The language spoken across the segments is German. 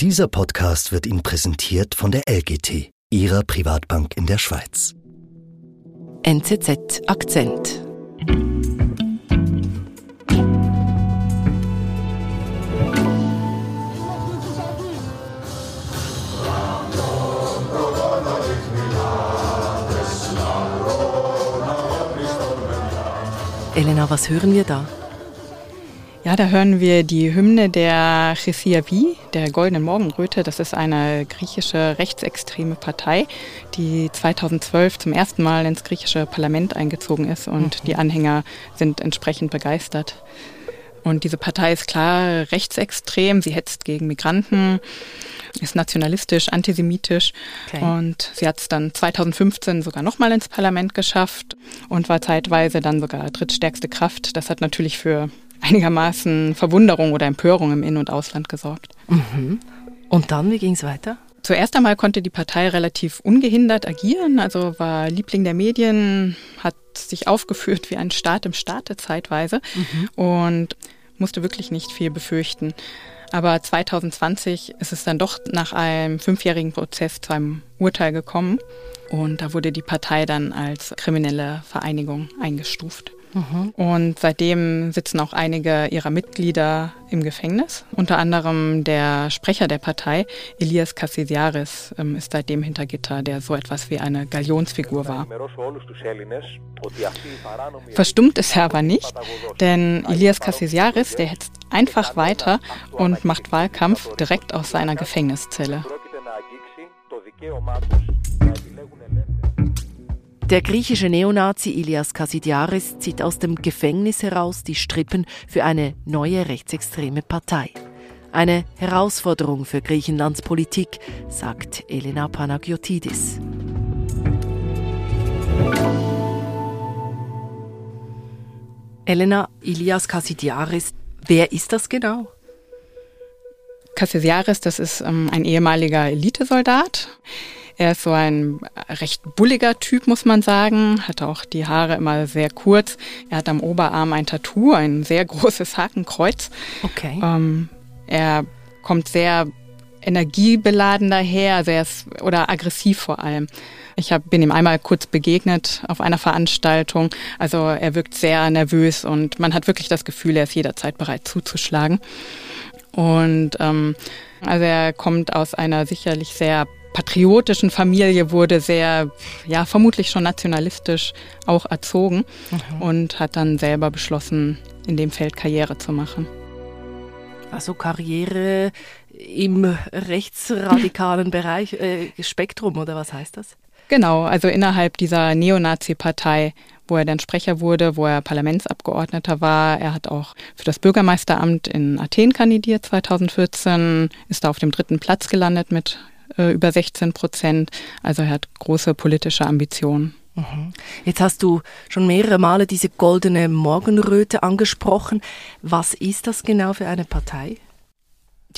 Dieser Podcast wird Ihnen präsentiert von der LGT, Ihrer Privatbank in der Schweiz. NZZ Akzent. Elena, was hören wir da? Ja, da hören wir die Hymne der Chesiavi, der Goldenen Morgenröte. Das ist eine griechische rechtsextreme Partei, die 2012 zum ersten Mal ins griechische Parlament eingezogen ist und mhm. die Anhänger sind entsprechend begeistert. Und diese Partei ist klar rechtsextrem, sie hetzt gegen Migranten, ist nationalistisch, antisemitisch okay. und sie hat es dann 2015 sogar nochmal ins Parlament geschafft und war zeitweise dann sogar drittstärkste Kraft. Das hat natürlich für einigermaßen Verwunderung oder Empörung im In- und Ausland gesorgt. Mhm. Und dann, wie ging es weiter? Zuerst einmal konnte die Partei relativ ungehindert agieren, also war Liebling der Medien, hat sich aufgeführt wie ein Staat im Staate zeitweise mhm. und musste wirklich nicht viel befürchten. Aber 2020 ist es dann doch nach einem fünfjährigen Prozess zu einem Urteil gekommen und da wurde die Partei dann als kriminelle Vereinigung eingestuft. Mhm. Und seitdem sitzen auch einige ihrer Mitglieder im Gefängnis. Unter anderem der Sprecher der Partei, Elias Kassidiaris, ähm, ist seitdem hinter Gitter, der so etwas wie eine Galionsfigur war. Verstummt ist er aber nicht, denn Elias Kassidiaris, der hetzt einfach weiter und macht Wahlkampf direkt aus seiner Gefängniszelle. Der griechische Neonazi Ilias Kassidiaris zieht aus dem Gefängnis heraus die Strippen für eine neue rechtsextreme Partei. Eine Herausforderung für Griechenlands Politik, sagt Elena Panagiotidis. Elena Ilias Kassidiaris, wer ist das genau? Kassidiaris, das ist ähm, ein ehemaliger Elitesoldat. Er ist so ein recht bulliger Typ, muss man sagen. Hat auch die Haare immer sehr kurz. Er hat am Oberarm ein Tattoo, ein sehr großes Hakenkreuz. Okay. Ähm, er kommt sehr energiebeladen daher, ist, oder aggressiv vor allem. Ich hab, bin ihm einmal kurz begegnet auf einer Veranstaltung. Also er wirkt sehr nervös und man hat wirklich das Gefühl, er ist jederzeit bereit zuzuschlagen. Und ähm, also er kommt aus einer sicherlich sehr patriotischen Familie wurde sehr, ja, vermutlich schon nationalistisch auch erzogen mhm. und hat dann selber beschlossen, in dem Feld Karriere zu machen. Also Karriere im rechtsradikalen Bereich, äh, Spektrum oder was heißt das? Genau, also innerhalb dieser Neonazi-Partei, wo er dann Sprecher wurde, wo er Parlamentsabgeordneter war. Er hat auch für das Bürgermeisteramt in Athen kandidiert 2014, ist da auf dem dritten Platz gelandet mit äh, über 16 Prozent. Also er hat große politische Ambitionen. Mhm. Jetzt hast du schon mehrere Male diese goldene Morgenröte angesprochen. Was ist das genau für eine Partei?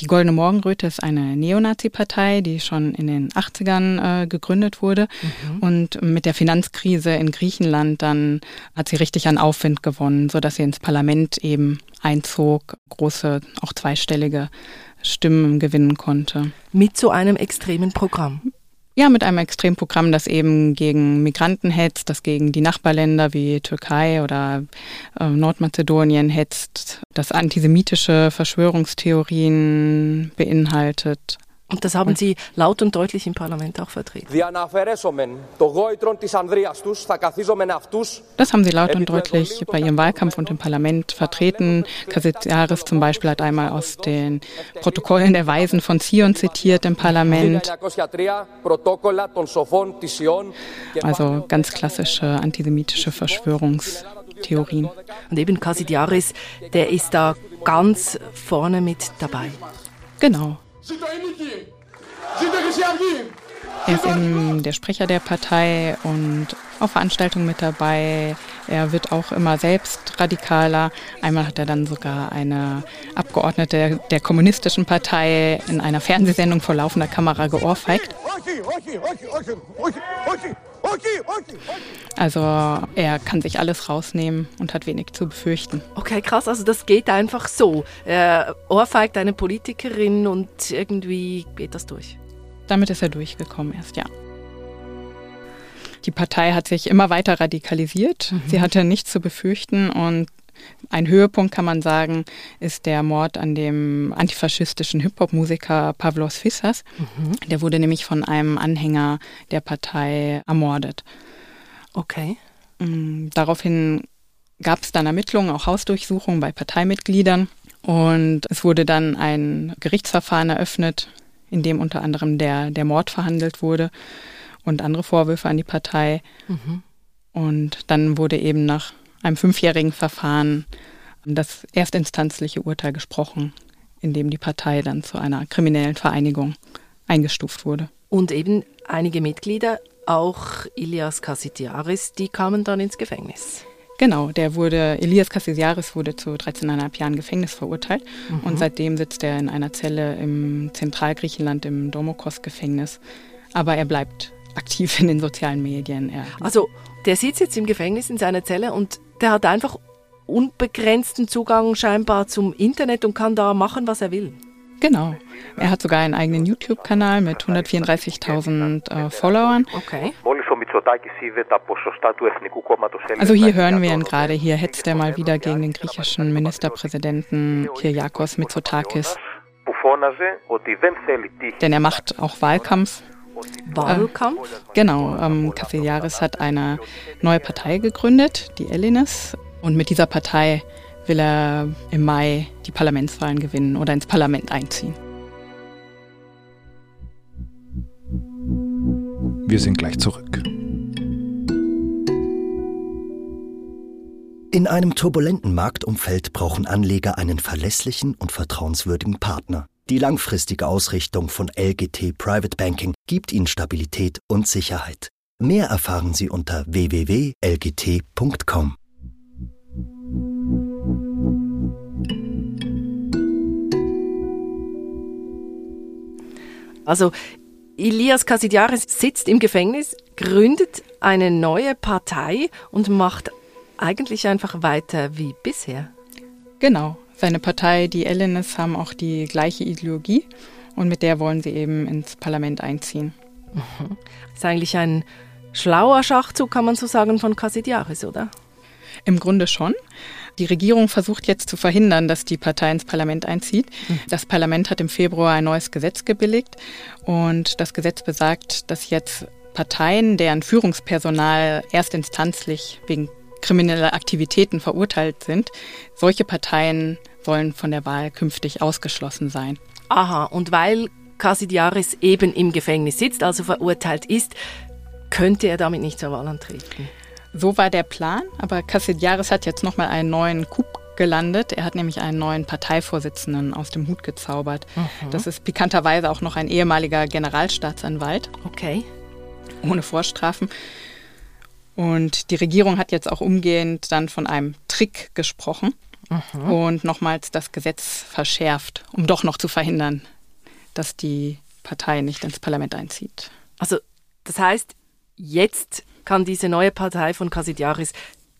Die Goldene Morgenröte ist eine Neonazi-Partei, die schon in den 80ern äh, gegründet wurde. Mhm. Und mit der Finanzkrise in Griechenland dann hat sie richtig an Aufwind gewonnen, sodass sie ins Parlament eben einzog, große, auch zweistellige Stimmen gewinnen konnte. Mit so einem extremen Programm? Ja, mit einem Extremprogramm, das eben gegen Migranten hetzt, das gegen die Nachbarländer wie Türkei oder äh, Nordmazedonien hetzt, das antisemitische Verschwörungstheorien beinhaltet. Und das haben Sie laut und deutlich im Parlament auch vertreten. Das haben Sie laut und deutlich bei Ihrem Wahlkampf und im Parlament vertreten. Kassidiaris zum Beispiel hat einmal aus den Protokollen der Weisen von Zion zitiert im Parlament. Also ganz klassische antisemitische Verschwörungstheorien. Und eben Kassidiaris, der ist da ganz vorne mit dabei. Genau. Er ist eben der Sprecher der Partei und auf Veranstaltungen mit dabei. Er wird auch immer selbst radikaler. Einmal hat er dann sogar eine Abgeordnete der kommunistischen Partei in einer Fernsehsendung vor laufender Kamera geohrfeigt. Also er kann sich alles rausnehmen und hat wenig zu befürchten. Okay, krass. Also das geht einfach so. Er ohrfeigt eine Politikerin und irgendwie geht das durch. Damit ist er durchgekommen erst, ja. Die Partei hat sich immer weiter radikalisiert. Mhm. Sie hatte nichts zu befürchten und ein Höhepunkt kann man sagen, ist der Mord an dem antifaschistischen Hip-Hop-Musiker Pavlos Fissas. Mhm. Der wurde nämlich von einem Anhänger der Partei ermordet. Okay. Mm, daraufhin gab es dann Ermittlungen, auch Hausdurchsuchungen bei Parteimitgliedern. Und es wurde dann ein Gerichtsverfahren eröffnet, in dem unter anderem der, der Mord verhandelt wurde und andere Vorwürfe an die Partei. Mhm. Und dann wurde eben nach einem fünfjährigen Verfahren das erstinstanzliche Urteil gesprochen, in dem die Partei dann zu einer kriminellen Vereinigung eingestuft wurde. Und eben einige Mitglieder, auch Ilias Kassitiaris, die kamen dann ins Gefängnis. Genau, der wurde, Elias Cassidiaris wurde zu 13,5 Jahren Gefängnis verurteilt mhm. und seitdem sitzt er in einer Zelle im Zentralgriechenland im Domokos-Gefängnis. Aber er bleibt aktiv in den sozialen Medien. Er also der sitzt jetzt im Gefängnis in seiner Zelle und der hat einfach unbegrenzten Zugang scheinbar zum Internet und kann da machen, was er will. Genau. Er hat sogar einen eigenen YouTube-Kanal mit 134.000 äh, Followern. Okay. Also hier hören wir ihn gerade. Hier hetzt er mal wieder gegen den griechischen Ministerpräsidenten Kyriakos Mitsotakis. Denn er macht auch Wahlkampf. Wahlkampf? Genau. Ähm, Kassidiaris hat eine neue Partei gegründet, die Elines. Und mit dieser Partei will er im Mai die Parlamentswahlen gewinnen oder ins Parlament einziehen. Wir sind gleich zurück. In einem turbulenten Marktumfeld brauchen Anleger einen verlässlichen und vertrauenswürdigen Partner. Die langfristige Ausrichtung von LGT Private Banking gibt Ihnen Stabilität und Sicherheit. Mehr erfahren Sie unter www.lgt.com. Also Elias Kassidiaris sitzt im Gefängnis, gründet eine neue Partei und macht eigentlich einfach weiter wie bisher. Genau. Seine Partei, die Ellenes, haben auch die gleiche Ideologie und mit der wollen sie eben ins Parlament einziehen. Mhm. Das ist eigentlich ein schlauer Schachzug, kann man so sagen, von Kassidiaris, oder? Im Grunde schon. Die Regierung versucht jetzt zu verhindern, dass die Partei ins Parlament einzieht. Mhm. Das Parlament hat im Februar ein neues Gesetz gebilligt und das Gesetz besagt, dass jetzt Parteien, deren Führungspersonal erstinstanzlich wegen krimineller Aktivitäten verurteilt sind, solche Parteien wollen von der Wahl künftig ausgeschlossen sein. Aha, und weil Casidiaris eben im Gefängnis sitzt, also verurteilt ist, könnte er damit nicht zur Wahl antreten. So war der Plan, aber Cassidiaris hat jetzt nochmal einen neuen Coup gelandet. Er hat nämlich einen neuen Parteivorsitzenden aus dem Hut gezaubert. Mhm. Das ist pikanterweise auch noch ein ehemaliger Generalstaatsanwalt. Okay. Ohne Vorstrafen. Und die Regierung hat jetzt auch umgehend dann von einem Trick gesprochen mhm. und nochmals das Gesetz verschärft, um doch noch zu verhindern, dass die Partei nicht ins Parlament einzieht. Also das heißt, jetzt kann diese neue Partei von Casidiaris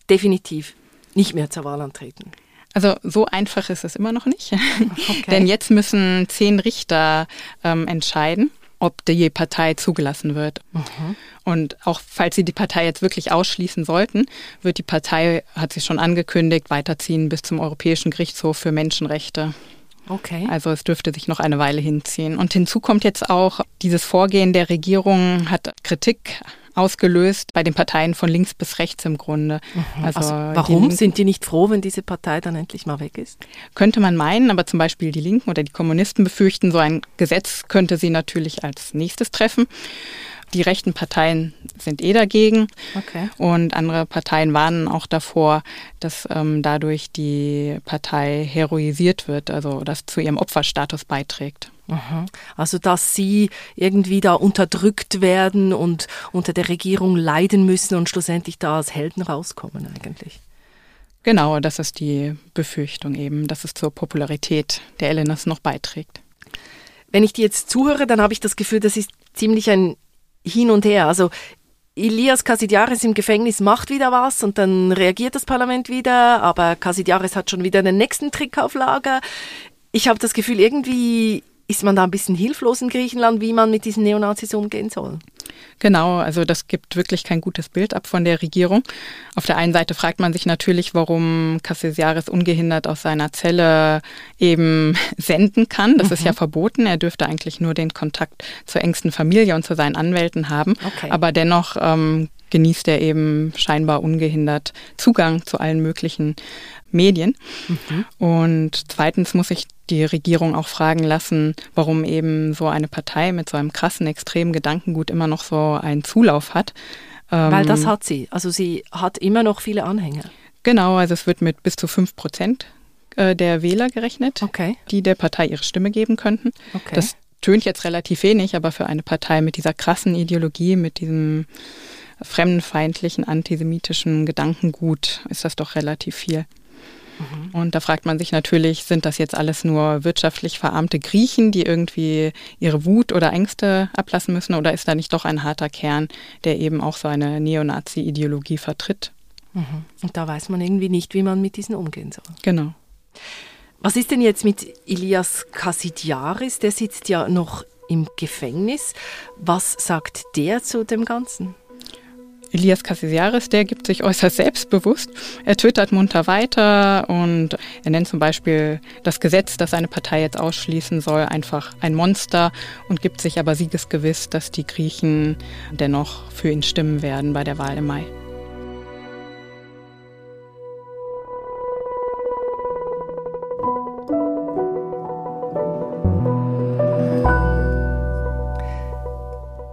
definitiv nicht mehr zur Wahl antreten. Also so einfach ist es immer noch nicht. Okay. Denn jetzt müssen zehn Richter ähm, entscheiden, ob die Partei zugelassen wird. Mhm. Und auch falls sie die Partei jetzt wirklich ausschließen sollten, wird die Partei, hat sie schon angekündigt, weiterziehen bis zum Europäischen Gerichtshof für Menschenrechte. Okay. Also es dürfte sich noch eine Weile hinziehen. Und hinzu kommt jetzt auch, dieses Vorgehen der Regierung hat Kritik ausgelöst bei den Parteien von links bis rechts im Grunde. Mhm. Also, also warum die sind die nicht froh, wenn diese Partei dann endlich mal weg ist? Könnte man meinen, aber zum Beispiel die Linken oder die Kommunisten befürchten, so ein Gesetz könnte sie natürlich als nächstes treffen. Die rechten Parteien sind eh dagegen. Okay. Und andere Parteien warnen auch davor, dass ähm, dadurch die Partei heroisiert wird, also das zu ihrem Opferstatus beiträgt. Mhm. Also dass sie irgendwie da unterdrückt werden und unter der Regierung leiden müssen und schlussendlich da als Helden rauskommen eigentlich. Genau, das ist die Befürchtung eben, dass es zur Popularität der Elenas noch beiträgt. Wenn ich dir jetzt zuhöre, dann habe ich das Gefühl, das ist ziemlich ein Hin und Her. Also Elias Kasidiaris im Gefängnis macht wieder was und dann reagiert das Parlament wieder, aber Kasidiaris hat schon wieder den nächsten Trick auf Lager. Ich habe das Gefühl, irgendwie ist man da ein bisschen hilflos in Griechenland, wie man mit diesen Neonazis umgehen soll. Genau, also das gibt wirklich kein gutes Bild ab von der Regierung. Auf der einen Seite fragt man sich natürlich, warum Cassiaris ungehindert aus seiner Zelle eben senden kann. Das mhm. ist ja mhm. verboten. Er dürfte eigentlich nur den Kontakt zur engsten Familie und zu seinen Anwälten haben. Okay. Aber dennoch ähm, genießt er eben scheinbar ungehindert Zugang zu allen möglichen Medien. Mhm. Und zweitens muss ich die Regierung auch fragen lassen, warum eben so eine Partei mit so einem krassen, extremen Gedankengut immer noch so einen Zulauf hat. Weil das ähm, hat sie. Also sie hat immer noch viele Anhänger. Genau, also es wird mit bis zu fünf Prozent äh, der Wähler gerechnet, okay. die der Partei ihre Stimme geben könnten. Okay. Das tönt jetzt relativ wenig, aber für eine Partei mit dieser krassen Ideologie, mit diesem fremdenfeindlichen, antisemitischen Gedankengut ist das doch relativ viel. Mhm. Und da fragt man sich natürlich, sind das jetzt alles nur wirtschaftlich verarmte Griechen, die irgendwie ihre Wut oder Ängste ablassen müssen, oder ist da nicht doch ein harter Kern, der eben auch so eine Neonazi-Ideologie vertritt? Mhm. Und da weiß man irgendwie nicht, wie man mit diesen umgehen soll. Genau. Was ist denn jetzt mit Ilias Kassidiaris? Der sitzt ja noch im Gefängnis. Was sagt der zu dem Ganzen? Elias Cassiaris, der gibt sich äußerst selbstbewusst. Er twittert munter weiter und er nennt zum Beispiel das Gesetz, das seine Partei jetzt ausschließen soll, einfach ein Monster und gibt sich aber siegesgewiss, dass die Griechen dennoch für ihn stimmen werden bei der Wahl im Mai.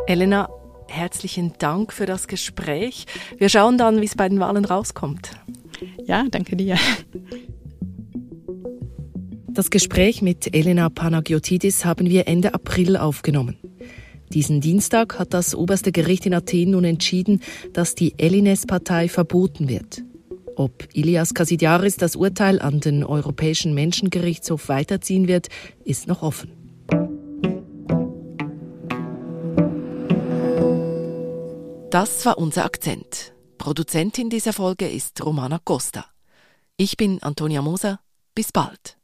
Elena, herzlichen Dank für das Gespräch. Wir schauen dann, wie es bei den Wahlen rauskommt. Ja, danke dir. Das Gespräch mit Elena Panagiotidis haben wir Ende April aufgenommen. Diesen Dienstag hat das oberste Gericht in Athen nun entschieden, dass die Elines-Partei verboten wird. Ob Ilias Kasidiaris das Urteil an den Europäischen Menschengerichtshof weiterziehen wird, ist noch offen. Das war unser Akzent. Produzentin dieser Folge ist Romana Costa. Ich bin Antonia Moser. Bis bald.